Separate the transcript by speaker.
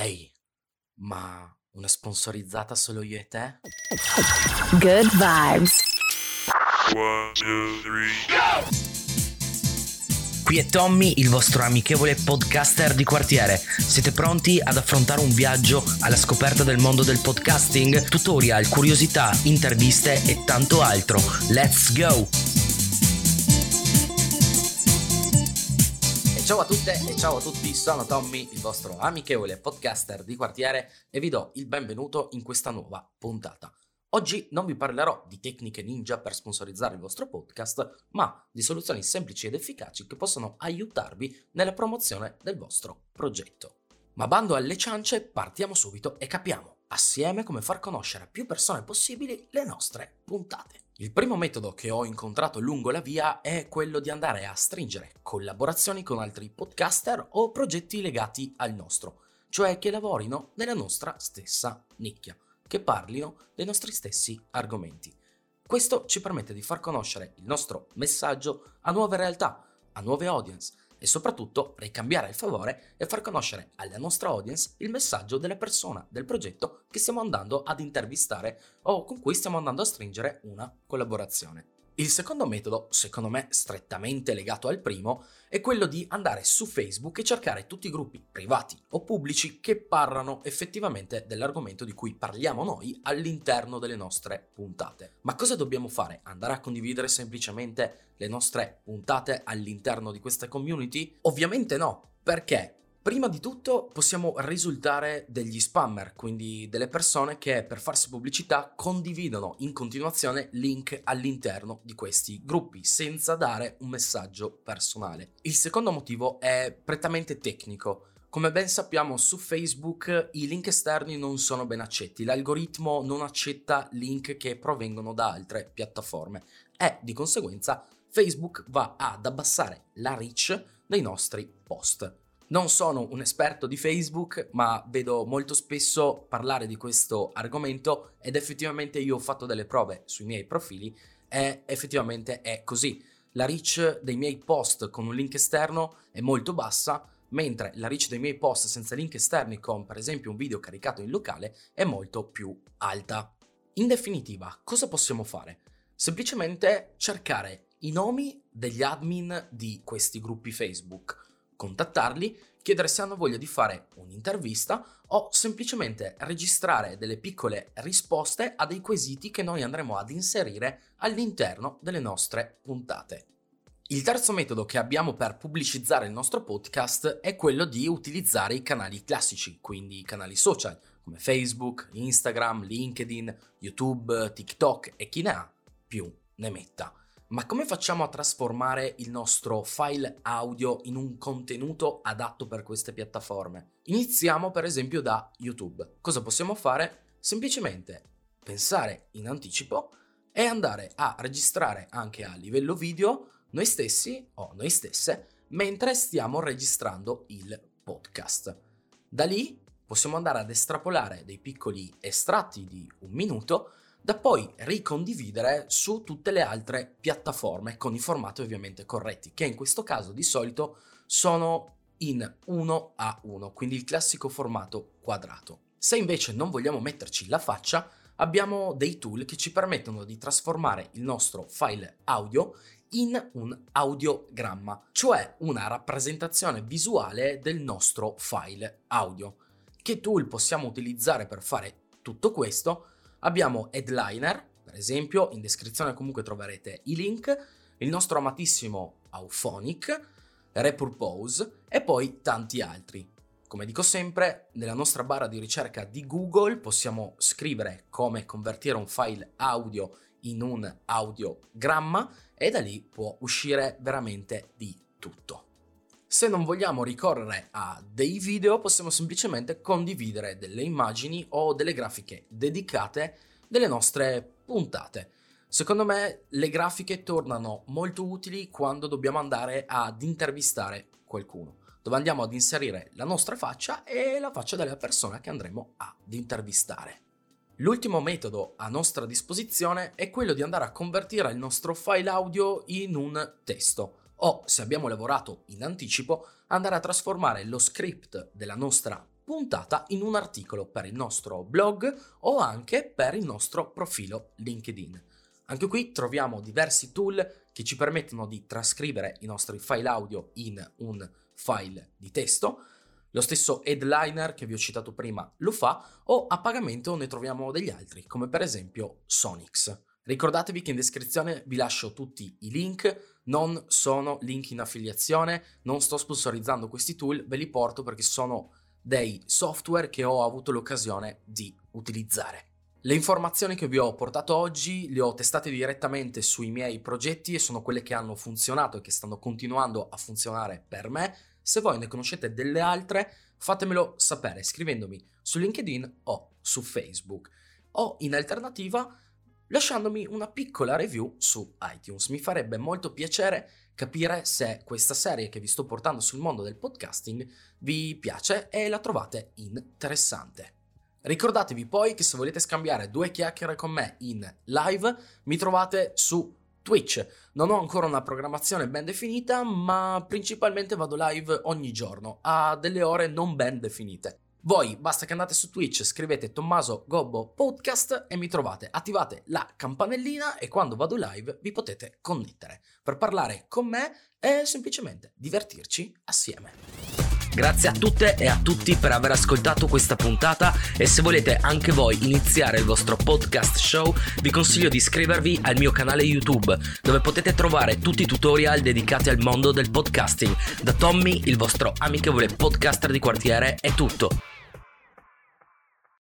Speaker 1: Ehi, ma una sponsorizzata solo io e te?
Speaker 2: Good vibes.
Speaker 3: One, two, three.
Speaker 1: Qui è Tommy, il vostro amichevole podcaster di quartiere. Siete pronti ad affrontare un viaggio alla scoperta del mondo del podcasting? Tutorial, curiosità, interviste e tanto altro. Let's go! Ciao a tutte e ciao a tutti, sono Tommy, il vostro amichevole podcaster di quartiere e vi do il benvenuto in questa nuova puntata. Oggi non vi parlerò di tecniche ninja per sponsorizzare il vostro podcast, ma di soluzioni semplici ed efficaci che possono aiutarvi nella promozione del vostro progetto. Ma bando alle ciance, partiamo subito e capiamo assieme come far conoscere a più persone possibili le nostre puntate. Il primo metodo che ho incontrato lungo la via è quello di andare a stringere collaborazioni con altri podcaster o progetti legati al nostro, cioè che lavorino nella nostra stessa nicchia che parlino dei nostri stessi argomenti. Questo ci permette di far conoscere il nostro messaggio a nuove realtà, a nuove audience e soprattutto ricambiare il favore e far conoscere alla nostra audience il messaggio della persona, del progetto che stiamo andando ad intervistare o con cui stiamo andando a stringere una collaborazione. Il secondo metodo, secondo me strettamente legato al primo, è quello di andare su Facebook e cercare tutti i gruppi privati o pubblici che parlano effettivamente dell'argomento di cui parliamo noi all'interno delle nostre puntate. Ma cosa dobbiamo fare? Andare a condividere semplicemente le nostre puntate all'interno di questa community? Ovviamente no, perché Prima di tutto possiamo risultare degli spammer, quindi delle persone che per farsi pubblicità condividono in continuazione link all'interno di questi gruppi senza dare un messaggio personale. Il secondo motivo è prettamente tecnico. Come ben sappiamo su Facebook i link esterni non sono ben accetti, l'algoritmo non accetta link che provengono da altre piattaforme e di conseguenza Facebook va ad abbassare la reach dei nostri post. Non sono un esperto di Facebook, ma vedo molto spesso parlare di questo argomento ed effettivamente io ho fatto delle prove sui miei profili e effettivamente è così. La reach dei miei post con un link esterno è molto bassa, mentre la reach dei miei post senza link esterni con per esempio un video caricato in locale è molto più alta. In definitiva, cosa possiamo fare? Semplicemente cercare i nomi degli admin di questi gruppi Facebook contattarli, chiedere se hanno voglia di fare un'intervista o semplicemente registrare delle piccole risposte a dei quesiti che noi andremo ad inserire all'interno delle nostre puntate. Il terzo metodo che abbiamo per pubblicizzare il nostro podcast è quello di utilizzare i canali classici, quindi i canali social come Facebook, Instagram, LinkedIn, YouTube, TikTok e chi ne ha più ne metta. Ma come facciamo a trasformare il nostro file audio in un contenuto adatto per queste piattaforme? Iniziamo per esempio da YouTube. Cosa possiamo fare? Semplicemente pensare in anticipo e andare a registrare anche a livello video noi stessi o noi stesse mentre stiamo registrando il podcast. Da lì possiamo andare ad estrapolare dei piccoli estratti di un minuto da poi ricondividere su tutte le altre piattaforme con i formati ovviamente corretti, che in questo caso di solito sono in 1 a 1, quindi il classico formato quadrato. Se invece non vogliamo metterci la faccia, abbiamo dei tool che ci permettono di trasformare il nostro file audio in un audiogramma, cioè una rappresentazione visuale del nostro file audio. Che tool possiamo utilizzare per fare tutto questo? Abbiamo Headliner, per esempio, in descrizione comunque troverete i link, il nostro amatissimo Auphonic, Repurpose e poi tanti altri. Come dico sempre, nella nostra barra di ricerca di Google possiamo scrivere come convertire un file audio in un audiogramma e da lì può uscire veramente di tutto. Se non vogliamo ricorrere a dei video, possiamo semplicemente condividere delle immagini o delle grafiche dedicate delle nostre puntate. Secondo me le grafiche tornano molto utili quando dobbiamo andare ad intervistare qualcuno, dove andiamo ad inserire la nostra faccia e la faccia della persona che andremo ad intervistare. L'ultimo metodo a nostra disposizione è quello di andare a convertire il nostro file audio in un testo o, se abbiamo lavorato in anticipo, andare a trasformare lo script della nostra puntata in un articolo per il nostro blog o anche per il nostro profilo LinkedIn. Anche qui troviamo diversi tool che ci permettono di trascrivere i nostri file audio in un file di testo. Lo stesso headliner che vi ho citato prima lo fa o a pagamento ne troviamo degli altri, come per esempio Sonix. Ricordatevi che in descrizione vi lascio tutti i link, non sono link in affiliazione, non sto sponsorizzando questi tool, ve li porto perché sono dei software che ho avuto l'occasione di utilizzare. Le informazioni che vi ho portato oggi le ho testate direttamente sui miei progetti e sono quelle che hanno funzionato e che stanno continuando a funzionare per me. Se voi ne conoscete delle altre, fatemelo sapere scrivendomi su LinkedIn o su Facebook. O in alternativa lasciandomi una piccola review su iTunes. Mi farebbe molto piacere capire se questa serie che vi sto portando sul mondo del podcasting vi piace e la trovate interessante. Ricordatevi poi che se volete scambiare due chiacchiere con me in live, mi trovate su Twitch. Non ho ancora una programmazione ben definita, ma principalmente vado live ogni giorno a delle ore non ben definite. Voi basta che andate su Twitch, scrivete Tommaso Gobbo Podcast e mi trovate, attivate la campanellina e quando vado live vi potete connettere per parlare con me e semplicemente divertirci assieme. Grazie a tutte e a tutti per aver ascoltato questa puntata e se volete anche voi iniziare il vostro podcast show vi consiglio di iscrivervi al mio canale YouTube dove potete trovare tutti i tutorial dedicati al mondo del podcasting. Da Tommy, il vostro amichevole podcaster di quartiere, è tutto.